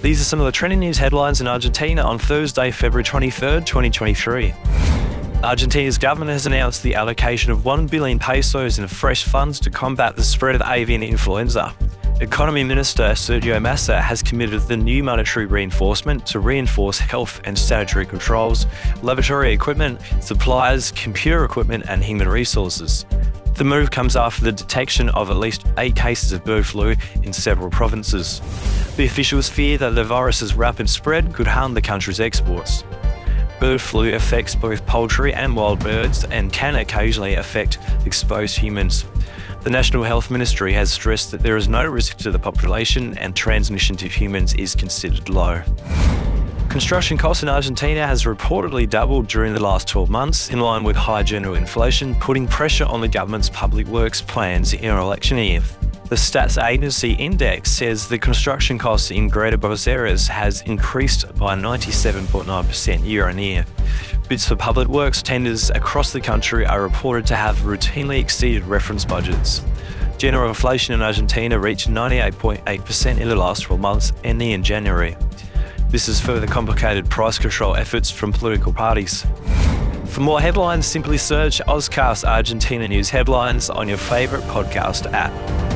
These are some of the trending news headlines in Argentina on Thursday, February 23rd, 2023. Argentina's government has announced the allocation of 1 billion pesos in fresh funds to combat the spread of avian influenza. Economy Minister Sergio Massa has committed the new monetary reinforcement to reinforce health and sanitary controls, laboratory equipment, supplies, computer equipment, and human resources. The move comes after the detection of at least eight cases of bird flu in several provinces. The officials fear that the virus's rapid spread could harm the country's exports. Bird flu affects both poultry and wild birds and can occasionally affect exposed humans. The National Health Ministry has stressed that there is no risk to the population and transmission to humans is considered low. Construction costs in Argentina has reportedly doubled during the last 12 months, in line with high general inflation, putting pressure on the government's public works plans in an election year. The Stats Agency Indec says the construction costs in Greater Buenos Aires has increased by 97.9% year on year. Bids for public works tenders across the country are reported to have routinely exceeded reference budgets. General inflation in Argentina reached 98.8% in the last 12 months, ending in January. This has further complicated price control efforts from political parties. For more headlines, simply search Auscast Argentina News Headlines on your favourite podcast app.